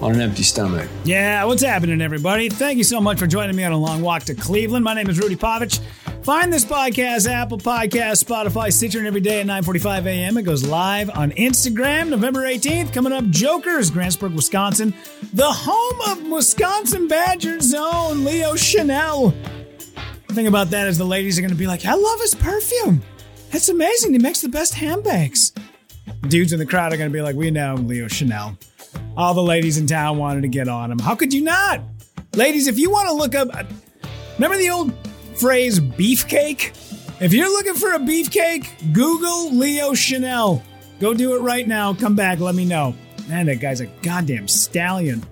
on an empty stomach. Yeah, what's happening, everybody? Thank you so much for joining me on a long walk to Cleveland. My name is Rudy Povich. Find this podcast, Apple Podcast, Spotify, Stitcher, and every day at 9:45 a.m. It goes live on Instagram, November 18th. Coming up, Jokers, Grantsburg, Wisconsin, the home of Wisconsin Badgers own Leo Chanel. The thing about that is the ladies are going to be like, "I love his perfume. It's amazing. He makes the best handbags." Dudes in the crowd are going to be like, "We know Leo Chanel." All the ladies in town wanted to get on him. How could you not? Ladies, if you want to look up, remember the old phrase beefcake? If you're looking for a beefcake, Google Leo Chanel. Go do it right now. Come back. Let me know. Man, that guy's a goddamn stallion.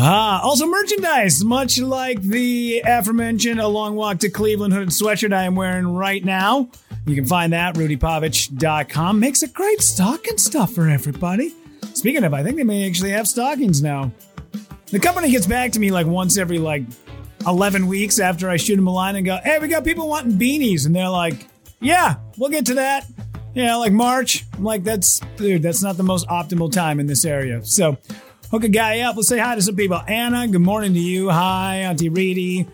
Ah, also merchandise, much like the aforementioned A Long Walk to Cleveland hooded sweatshirt I am wearing right now. You can find that rudypovich.com. Makes a great stocking stuff for everybody. Speaking of, I think they may actually have stockings now. The company gets back to me like once every like 11 weeks after I shoot them a line and go, hey, we got people wanting beanies. And they're like, yeah, we'll get to that. Yeah, like March. I'm like, that's, dude, that's not the most optimal time in this area. So hook a guy up. Let's say hi to some people. Anna, good morning to you. Hi, Auntie Reedy.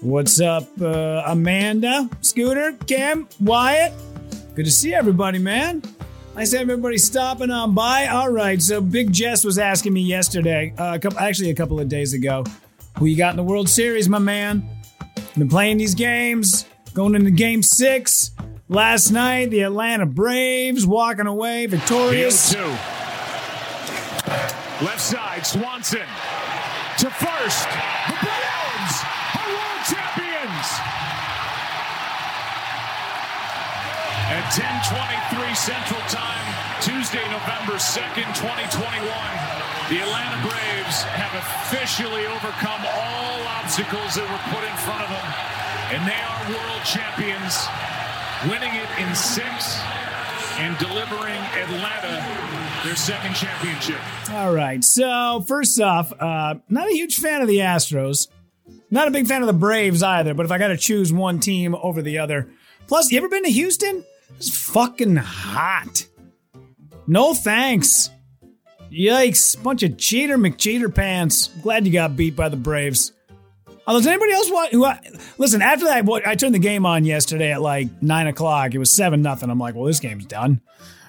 What's up, uh, Amanda, Scooter, Cam, Wyatt? Good to see everybody, man. To have everybody stopping on by. All right, so Big Jess was asking me yesterday, uh, a couple, actually a couple of days ago, who you got in the World Series, my man? Been playing these games, going into Game Six. Last night, the Atlanta Braves walking away victorious. Two. Left side, Swanson to first. The Braves are world champions. At 10:23 Central Time, Tuesday, November 2nd, 2021, the Atlanta Braves have officially overcome all obstacles that were put in front of them, and they are world champions, winning it in six and delivering Atlanta their second championship. All right. So first off, uh, not a huge fan of the Astros. Not a big fan of the Braves either. But if I got to choose one team over the other, plus, you ever been to Houston? It's fucking hot. No thanks. Yikes! Bunch of cheater McCheater pants. Glad you got beat by the Braves. Oh, does anybody else want? Who, listen, after that, I turned the game on yesterday at like nine o'clock. It was seven nothing. I'm like, well, this game's done.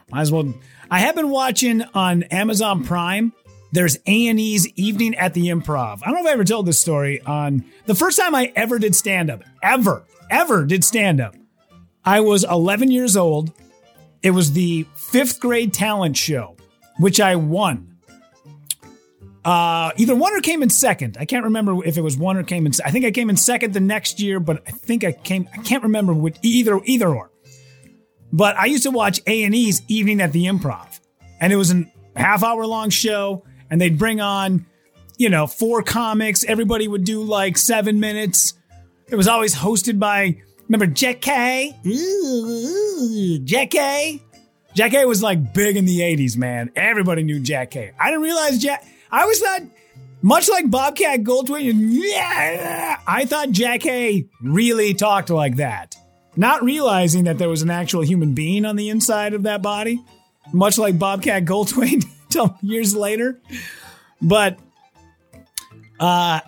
Might as well. I have been watching on Amazon Prime. There's A and E's Evening at the Improv. I don't know if I ever told this story. On the first time I ever did stand up, ever, ever did stand up. I was 11 years old. It was the fifth grade talent show, which I won. Uh, either one or came in second. I can't remember if it was one or came in. I think I came in second the next year, but I think I came. I can't remember which either either or. But I used to watch A and E's Evening at the Improv, and it was a half hour long show, and they'd bring on, you know, four comics. Everybody would do like seven minutes. It was always hosted by remember Jack K. Jack K. Jack K was like big in the '80s, man. Everybody knew Jack K. I didn't realize Jack. I was not, much like Bobcat Goldthwait, yeah, I thought Jack Hay really talked like that. Not realizing that there was an actual human being on the inside of that body, much like Bobcat Goldthwait until years later. But uh,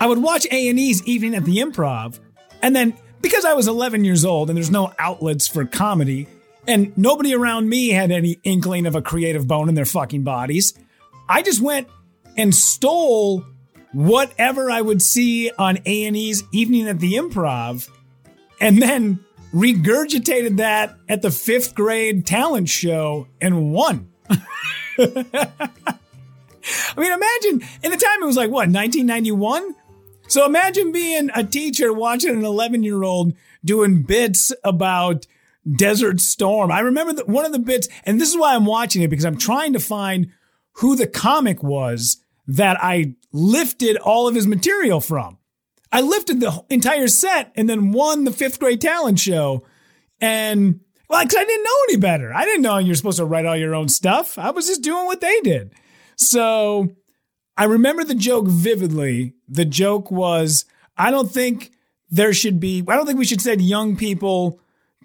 I would watch A&E's Evening at the Improv, and then because I was 11 years old and there's no outlets for comedy, and nobody around me had any inkling of a creative bone in their fucking bodies, I just went and stole whatever I would see on A&E's Evening at the Improv and then regurgitated that at the fifth grade talent show and won. I mean, imagine in the time it was like what, 1991? So imagine being a teacher watching an 11 year old doing bits about Desert Storm. I remember that one of the bits, and this is why I'm watching it because I'm trying to find who the comic was that I lifted all of his material from. I lifted the entire set and then won the fifth grade talent show. And Well, because I didn't know any better. I didn't know you're supposed to write all your own stuff. I was just doing what they did. So I remember the joke vividly. The joke was, I don't think there should be, I don't think we should send young people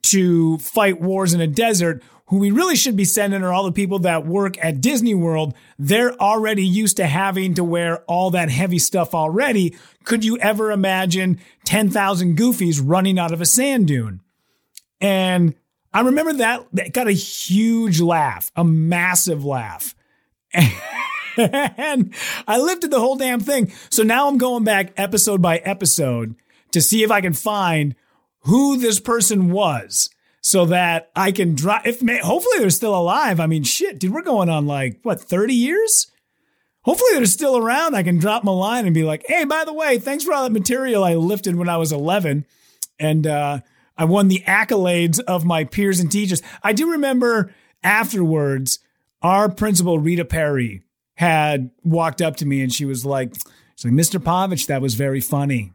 to fight wars in a desert. Who we really should be sending are all the people that work at Disney World. They're already used to having to wear all that heavy stuff already. Could you ever imagine 10,000 goofies running out of a sand dune? And I remember that, that got a huge laugh, a massive laugh. and I lifted the whole damn thing. So now I'm going back episode by episode to see if I can find who this person was so that I can drop. If hopefully they're still alive. I mean, shit, dude, we're going on like what 30 years. Hopefully they're still around. I can drop a line and be like, "Hey, by the way, thanks for all that material I lifted when I was 11, and uh, I won the accolades of my peers and teachers." I do remember afterwards, our principal Rita Perry had walked up to me and she was like, "She's like, Mr. Povich, that was very funny.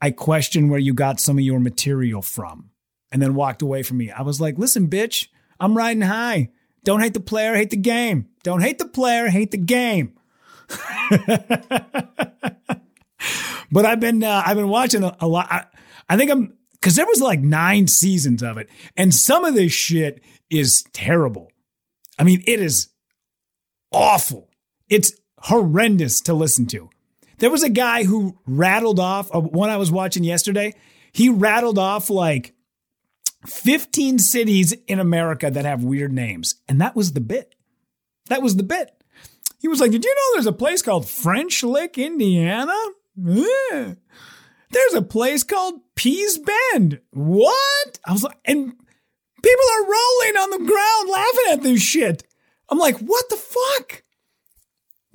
I question where you got some of your material from." and then walked away from me. I was like, listen, bitch, I'm riding high. Don't hate the player, hate the game. Don't hate the player, hate the game. but I've been uh, I've been watching a, a lot. I, I think I'm because there was like nine seasons of it, and some of this shit is terrible. I mean, it is awful. It's horrendous to listen to. There was a guy who rattled off uh, one I was watching yesterday. He rattled off like 15 cities in America that have weird names. And that was the bit. That was the bit. He was like, Did you know there's a place called French Lick, Indiana? There's a place called Pease Bend. What? I was like, and people are rolling on the ground laughing at this shit. I'm like, what the fuck?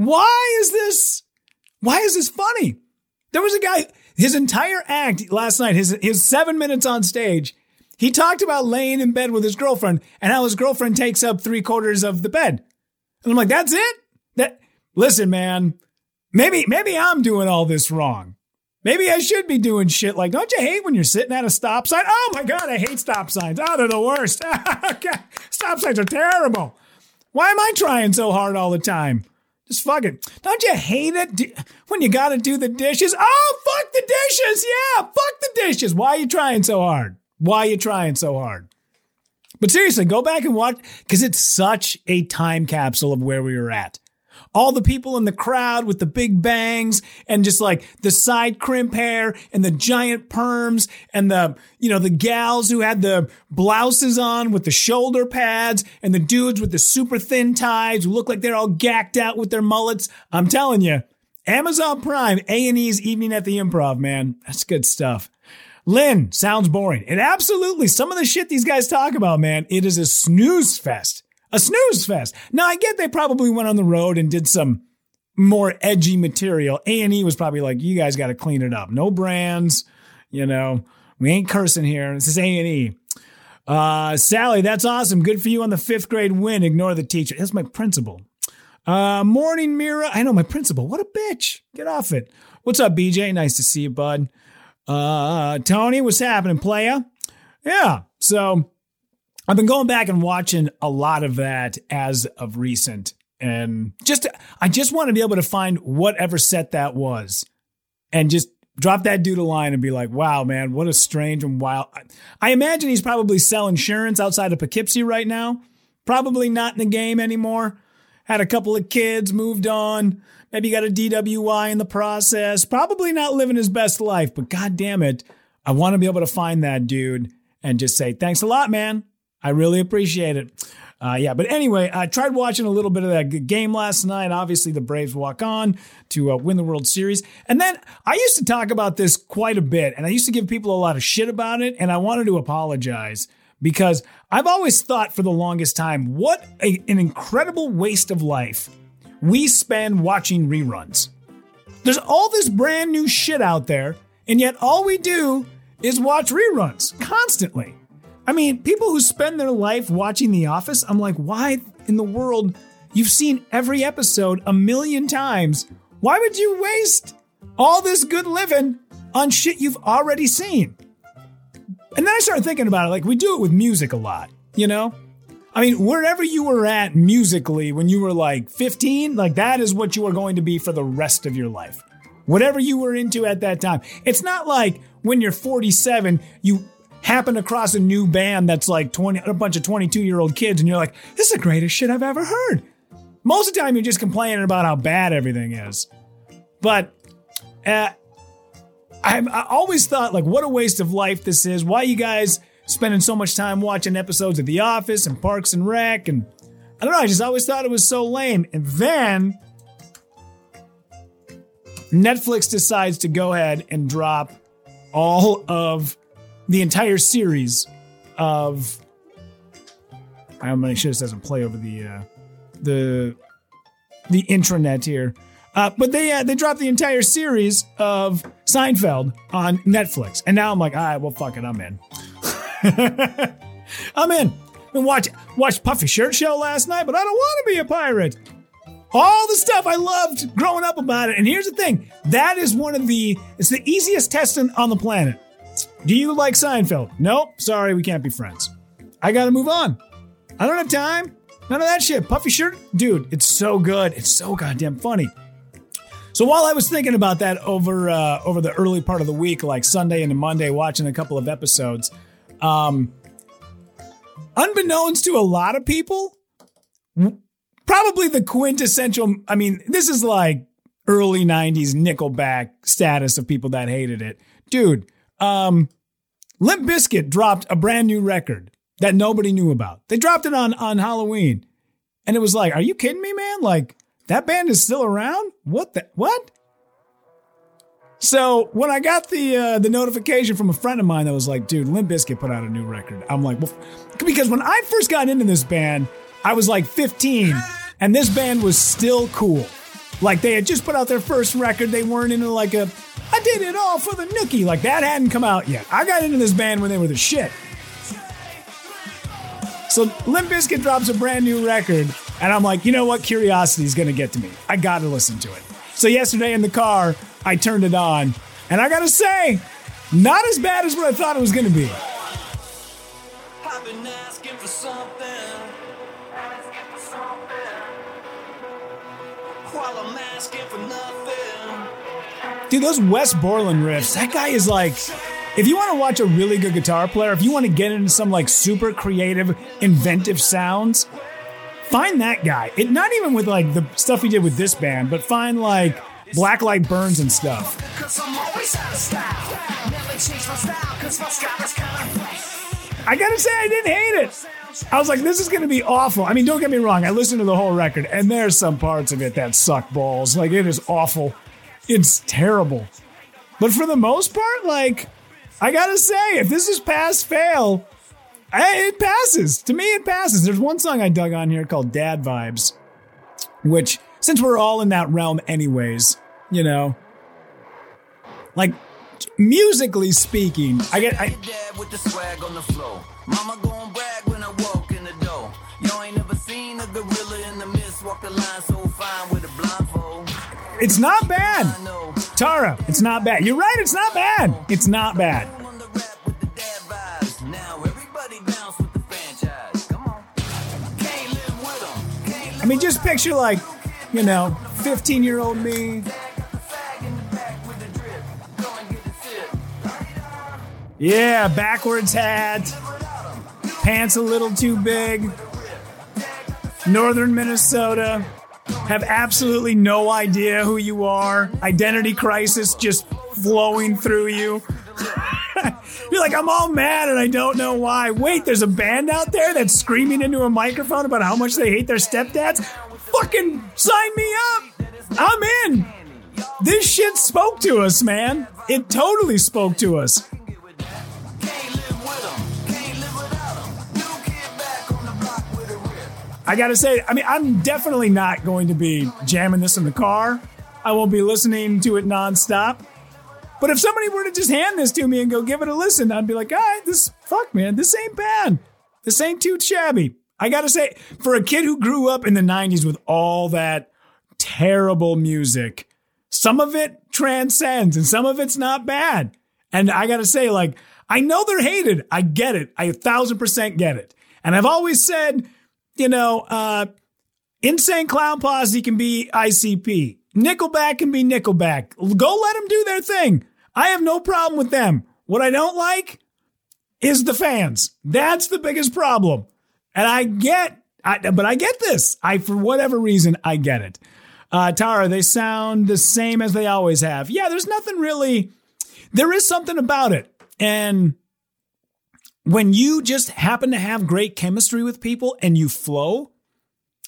Why is this? Why is this funny? There was a guy, his entire act last night, his, his seven minutes on stage, he talked about laying in bed with his girlfriend and how his girlfriend takes up three quarters of the bed. And I'm like, that's it? That listen, man, maybe maybe I'm doing all this wrong. Maybe I should be doing shit like, don't you hate when you're sitting at a stop sign? Oh my God, I hate stop signs. Oh, they're the worst. stop signs are terrible. Why am I trying so hard all the time? Just fuck it. Don't you hate it when you gotta do the dishes? Oh, fuck the dishes. Yeah, fuck the dishes. Why are you trying so hard? Why are you trying so hard? But seriously, go back and watch because it's such a time capsule of where we were at. All the people in the crowd with the big bangs and just like the side crimp hair and the giant perms and the, you know, the gals who had the blouses on with the shoulder pads and the dudes with the super thin ties who look like they're all gacked out with their mullets. I'm telling you, Amazon Prime, A&E's Evening at the Improv, man. That's good stuff. Lynn, sounds boring. And absolutely, some of the shit these guys talk about, man, it is a snooze fest. A snooze fest. Now, I get they probably went on the road and did some more edgy material. A&E was probably like, you guys got to clean it up. No brands, you know, we ain't cursing here. This is A&E. Uh, Sally, that's awesome. Good for you on the fifth grade win. Ignore the teacher. That's my principal. Uh, morning, Mira. I know my principal. What a bitch. Get off it. What's up, BJ? Nice to see you, bud. Uh, Tony, what's happening, playa? Yeah. So I've been going back and watching a lot of that as of recent. And just, I just want to be able to find whatever set that was and just drop that dude a line and be like, wow, man, what a strange and wild. I imagine he's probably selling insurance outside of Poughkeepsie right now. Probably not in the game anymore. Had a couple of kids, moved on. Maybe got a DWI in the process. Probably not living his best life, but god damn it, I want to be able to find that dude and just say, thanks a lot, man. I really appreciate it. Uh, yeah, but anyway, I tried watching a little bit of that game last night. Obviously, the Braves walk on to uh, win the World Series. And then I used to talk about this quite a bit, and I used to give people a lot of shit about it, and I wanted to apologize because I've always thought for the longest time, what a, an incredible waste of life we spend watching reruns. There's all this brand new shit out there, and yet all we do is watch reruns constantly. I mean, people who spend their life watching The Office, I'm like, why in the world? You've seen every episode a million times. Why would you waste all this good living on shit you've already seen? And then I started thinking about it. Like we do it with music a lot, you know? I mean, wherever you were at musically when you were like 15, like that is what you are going to be for the rest of your life. Whatever you were into at that time. It's not like when you're 47, you happen across a new band that's like 20, a bunch of 22 year old kids and you're like, this is the greatest shit I've ever heard. Most of the time, you're just complaining about how bad everything is. But uh, I, I always thought, like, what a waste of life this is. Why you guys spending so much time watching episodes of The Office and Parks and Rec? And I don't know, I just always thought it was so lame. And then Netflix decides to go ahead and drop all of the entire series of. I'm make sure this doesn't play over the uh, the the intranet here. Uh, but they uh, they dropped the entire series of Seinfeld on Netflix, and now I'm like, all right, well, fuck it, I'm in. I'm in. And watch watch Puffy Shirt Show last night, but I don't want to be a pirate. All the stuff I loved growing up about it. And here's the thing: that is one of the it's the easiest test on the planet. Do you like Seinfeld? Nope. Sorry, we can't be friends. I got to move on. I don't have time. None of that shit. Puffy shirt, dude. It's so good. It's so goddamn funny. So while I was thinking about that over uh, over the early part of the week, like Sunday and Monday, watching a couple of episodes, um, unbeknownst to a lot of people, probably the quintessential. I mean, this is like early '90s Nickelback status of people that hated it, dude. Um, Limp Bizkit dropped a brand new record that nobody knew about. They dropped it on on Halloween, and it was like, are you kidding me, man? Like that band is still around? What the what? So when I got the uh, the notification from a friend of mine that was like, "Dude, Limp Bizkit put out a new record," I'm like, "Well," because when I first got into this band, I was like 15, and this band was still cool. Like they had just put out their first record. They weren't into like a, I did it all for the nookie. Like that hadn't come out yet. I got into this band when they were the shit. So Limp Bizkit drops a brand new record, and I'm like, you know what? Curiosity is to get to me. I got to listen to it. So yesterday in the car, I turned it on, and I got to say, not as bad as what I thought it was to be. Dude, those Wes Borland riffs, that guy is like, if you want to watch a really good guitar player, if you want to get into some like super creative, inventive sounds, find that guy. It not even with like the stuff he did with this band, but find like Black Light Burns and stuff. I gotta say, I didn't hate it. I was like, this is gonna be awful. I mean, don't get me wrong, I listened to the whole record, and there's some parts of it that suck balls. Like, it is awful. It's terrible. But for the most part, like, I gotta say, if this is pass fail, it passes. To me, it passes. There's one song I dug on here called Dad Vibes, which, since we're all in that realm anyways, you know, like, musically speaking, I get. I, with the swag on the floor. Mama gon' brag when I walk in the door. Y'all ain't never seen a gorilla in the mist walk the line so fine with a blindfold. It's not bad. Tara, it's not bad. You're right, it's not bad. It's not bad. I mean, just picture like, you know, 15 year old me. Yeah, backwards hat, pants a little too big, northern Minnesota, have absolutely no idea who you are, identity crisis just flowing through you. You're like, I'm all mad and I don't know why. Wait, there's a band out there that's screaming into a microphone about how much they hate their stepdads? Fucking sign me up! I'm in! This shit spoke to us, man. It totally spoke to us. I gotta say, I mean, I'm definitely not going to be jamming this in the car. I won't be listening to it nonstop. But if somebody were to just hand this to me and go give it a listen, I'd be like, all right, this, fuck, man, this ain't bad. This ain't too shabby. I gotta say, for a kid who grew up in the 90s with all that terrible music, some of it transcends and some of it's not bad. And I gotta say, like, I know they're hated. I get it. I a thousand percent get it. And I've always said, you know, uh, Insane Clown Posse can be ICP. Nickelback can be Nickelback. Go let them do their thing. I have no problem with them. What I don't like is the fans. That's the biggest problem. And I get, I, but I get this. I, for whatever reason, I get it. Uh, Tara, they sound the same as they always have. Yeah, there's nothing really, there is something about it. And when you just happen to have great chemistry with people and you flow,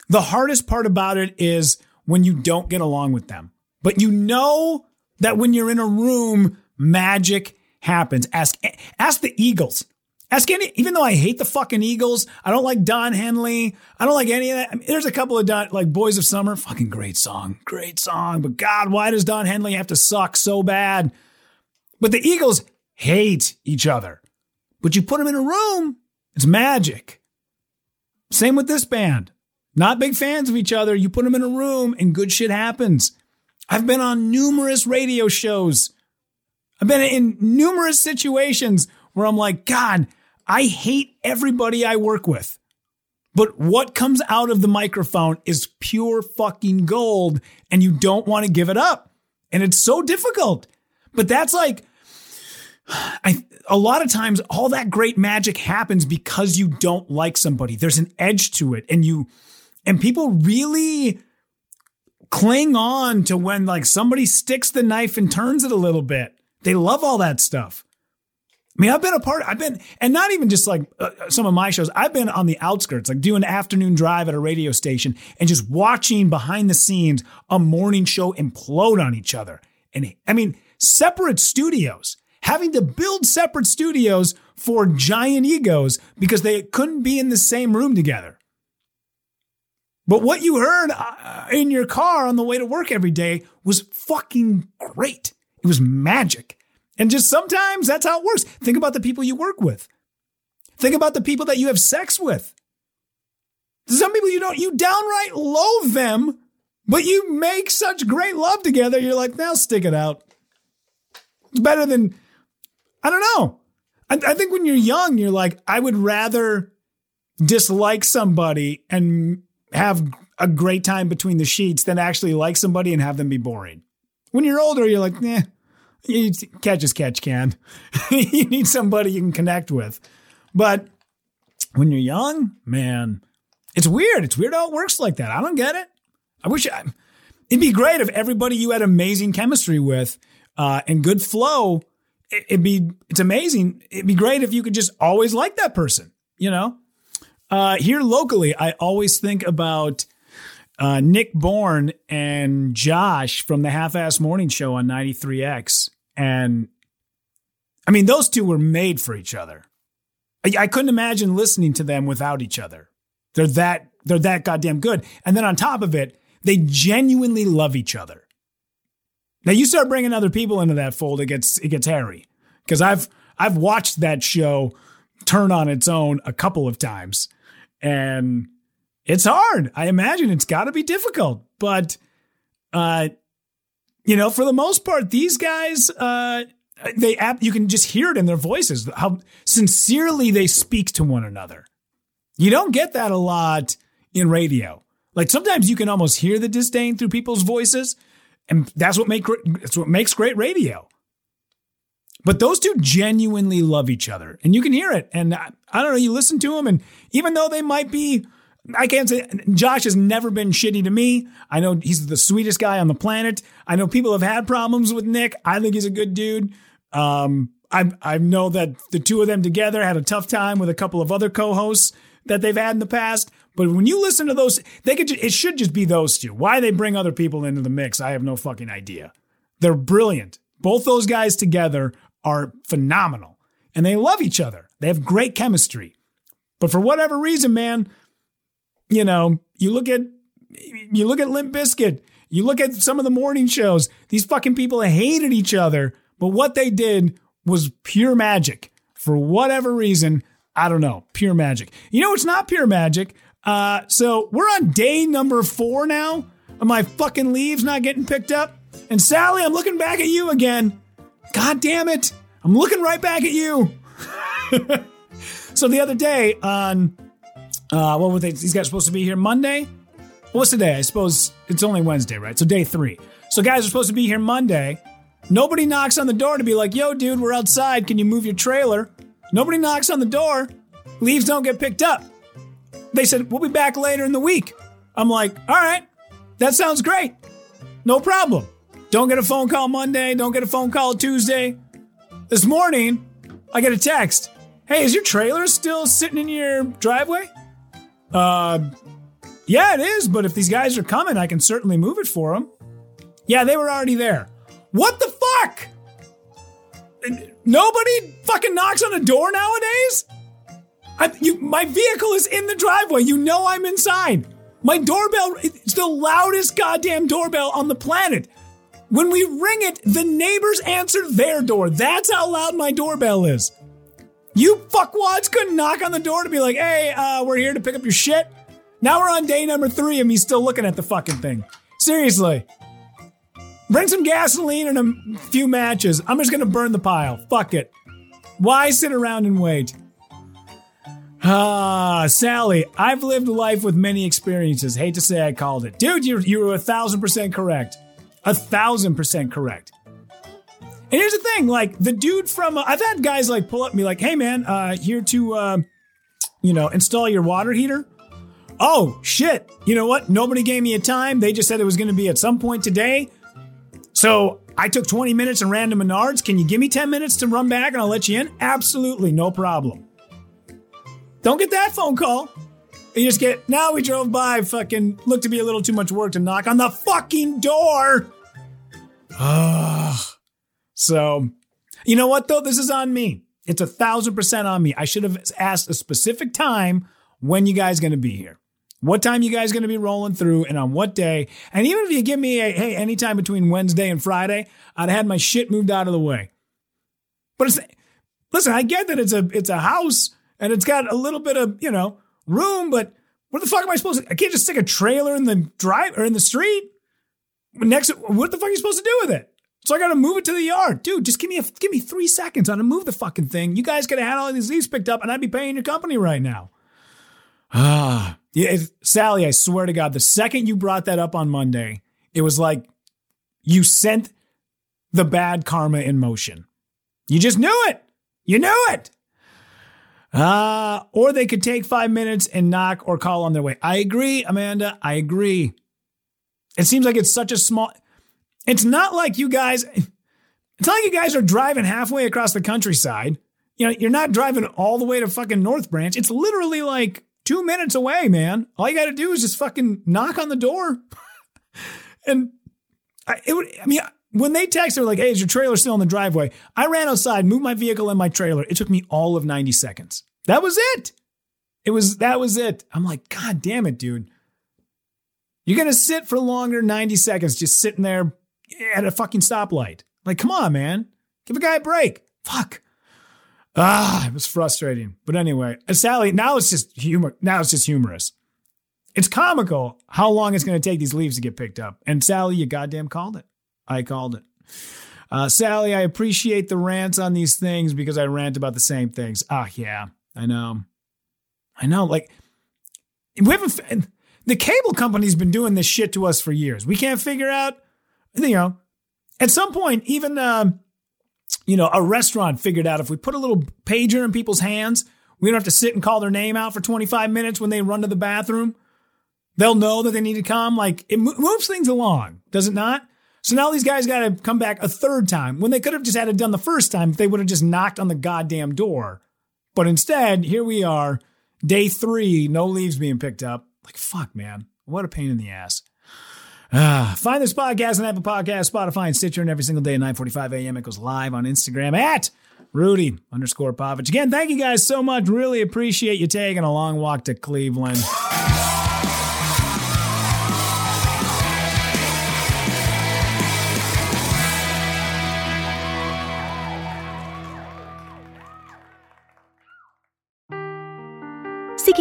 the hardest part about it is when you don't get along with them. But you know that when you're in a room, magic happens. Ask ask the Eagles. Ask any, even though I hate the fucking Eagles, I don't like Don Henley. I don't like any of that. I mean, there's a couple of Don, like Boys of Summer, fucking great song, great song. But God, why does Don Henley have to suck so bad? But the Eagles hate each other. But you put them in a room, it's magic. Same with this band. Not big fans of each other. You put them in a room and good shit happens. I've been on numerous radio shows. I've been in numerous situations where I'm like, God, I hate everybody I work with. But what comes out of the microphone is pure fucking gold and you don't want to give it up. And it's so difficult. But that's like, I, a lot of times all that great magic happens because you don't like somebody. There's an edge to it and you, and people really cling on to when like somebody sticks the knife and turns it a little bit. They love all that stuff. I mean, I've been a part, I've been, and not even just like uh, some of my shows, I've been on the outskirts, like doing an afternoon drive at a radio station and just watching behind the scenes a morning show implode on each other. And I mean, separate studios, having to build separate studios for giant egos because they couldn't be in the same room together. But what you heard uh, in your car on the way to work every day was fucking great. It was magic. And just sometimes that's how it works. Think about the people you work with. Think about the people that you have sex with. Some people you don't, you downright loathe them, but you make such great love together. You're like, now stick it out. It's better than, I don't know. I, I think when you're young, you're like, I would rather dislike somebody and have a great time between the sheets than actually like somebody and have them be boring. When you're older, you're like, nah, you catch as catch can. you need somebody you can connect with. But when you're young, man, it's weird. It's weird how it works like that. I don't get it. I wish I, it'd be great if everybody you had amazing chemistry with uh, and good flow. It'd be it's amazing. It'd be great if you could just always like that person. You know, uh, here locally, I always think about uh, Nick Bourne and Josh from the Half Ass Morning Show on 93X. And I mean, those two were made for each other. I, I couldn't imagine listening to them without each other. They're that they're that goddamn good. And then on top of it, they genuinely love each other. Now you start bringing other people into that fold, it gets it gets hairy. Because I've I've watched that show turn on its own a couple of times, and it's hard. I imagine it's got to be difficult, but uh, you know, for the most part, these guys, uh, they you can just hear it in their voices how sincerely they speak to one another. You don't get that a lot in radio. Like sometimes you can almost hear the disdain through people's voices, and that's what make that's what makes great radio. But those two genuinely love each other, and you can hear it. And I, I don't know, you listen to them, and even though they might be I can't say Josh has never been shitty to me. I know he's the sweetest guy on the planet. I know people have had problems with Nick. I think he's a good dude. Um, I I know that the two of them together had a tough time with a couple of other co-hosts that they've had in the past. But when you listen to those, they could it should just be those two. Why they bring other people into the mix, I have no fucking idea. They're brilliant. Both those guys together are phenomenal, and they love each other. They have great chemistry. But for whatever reason, man, you know, you look at you look at Limp Bizkit, you look at some of the morning shows. These fucking people hated each other, but what they did was pure magic. For whatever reason, I don't know, pure magic. You know, it's not pure magic. Uh, so we're on day number four now. My fucking leaves not getting picked up. And Sally, I'm looking back at you again. God damn it. I'm looking right back at you. so the other day on, uh, what were they? These guys supposed to be here Monday. What's today? I suppose it's only Wednesday, right? So day three. So guys are supposed to be here Monday. Nobody knocks on the door to be like, "Yo, dude, we're outside. Can you move your trailer?" Nobody knocks on the door. Leaves don't get picked up. They said, "We'll be back later in the week." I'm like, "All right, that sounds great. No problem." Don't get a phone call Monday. Don't get a phone call Tuesday. This morning, I get a text. Hey, is your trailer still sitting in your driveway? Uh, yeah, it is, but if these guys are coming, I can certainly move it for them. Yeah, they were already there. What the fuck? Nobody fucking knocks on a door nowadays? I, you, my vehicle is in the driveway. You know I'm inside. My doorbell, it's the loudest goddamn doorbell on the planet. When we ring it, the neighbors answer their door. That's how loud my doorbell is. You fuckwads couldn't knock on the door to be like, hey, uh, we're here to pick up your shit. Now we're on day number three and me still looking at the fucking thing. Seriously. Bring some gasoline and a few matches. I'm just gonna burn the pile. Fuck it. Why sit around and wait? Ah, Sally, I've lived life with many experiences. Hate to say I called it. Dude, you're, you were a thousand percent correct. A thousand percent correct. And here's the thing, like the dude from, uh, I've had guys like pull up and be like, hey man, uh, here to, uh, you know, install your water heater. Oh shit. You know what? Nobody gave me a time. They just said it was going to be at some point today. So I took 20 minutes and ran to Menards. Can you give me 10 minutes to run back and I'll let you in? Absolutely. No problem. Don't get that phone call. You just get, now we drove by, fucking looked to be a little too much work to knock on the fucking door. Ugh. So, you know what though? This is on me. It's a thousand percent on me. I should have asked a specific time when you guys going to be here. What time you guys going to be rolling through and on what day? And even if you give me a, hey, anytime between Wednesday and Friday, I'd have had my shit moved out of the way. But it's, listen, I get that it's a, it's a house and it's got a little bit of, you know, room, but what the fuck am I supposed to, I can't just stick a trailer in the drive or in the street next, what the fuck are you supposed to do with it? So I got to move it to the yard, dude. Just give me a, give me three seconds on to move the fucking thing. You guys could have had all these leaves picked up, and I'd be paying your company right now. Ah, yeah, Sally. I swear to God, the second you brought that up on Monday, it was like you sent the bad karma in motion. You just knew it. You knew it. Uh, or they could take five minutes and knock or call on their way. I agree, Amanda. I agree. It seems like it's such a small. It's not like you guys, it's not like you guys are driving halfway across the countryside. You know, you're not driving all the way to fucking North Branch. It's literally like two minutes away, man. All you got to do is just fucking knock on the door. and I, it would, I mean, when they text, they're like, hey, is your trailer still in the driveway? I ran outside, moved my vehicle and my trailer. It took me all of 90 seconds. That was it. It was, that was it. I'm like, God damn it, dude. You're going to sit for longer 90 seconds just sitting there at a fucking stoplight. Like, come on, man. Give a guy a break. Fuck. Ah, it was frustrating. But anyway, uh, Sally, now it's just humor. Now it's just humorous. It's comical how long it's going to take these leaves to get picked up. And Sally, you goddamn called it. I called it. Uh, Sally, I appreciate the rants on these things because I rant about the same things. Ah, yeah, I know. I know. Like, we haven't, the cable company's been doing this shit to us for years. We can't figure out you know, at some point, even, uh, you know, a restaurant figured out if we put a little pager in people's hands, we don't have to sit and call their name out for 25 minutes when they run to the bathroom. They'll know that they need to come. Like it moves things along, does it not? So now these guys got to come back a third time when they could have just had it done the first time if they would have just knocked on the goddamn door. But instead, here we are, day three, no leaves being picked up. Like, fuck, man. What a pain in the ass. Ah, find this podcast on Apple Podcast, Spotify, and Stitcher, and every single day at 9:45 a.m. It goes live on Instagram at Rudy underscore Povich. Again, thank you guys so much. Really appreciate you taking a long walk to Cleveland.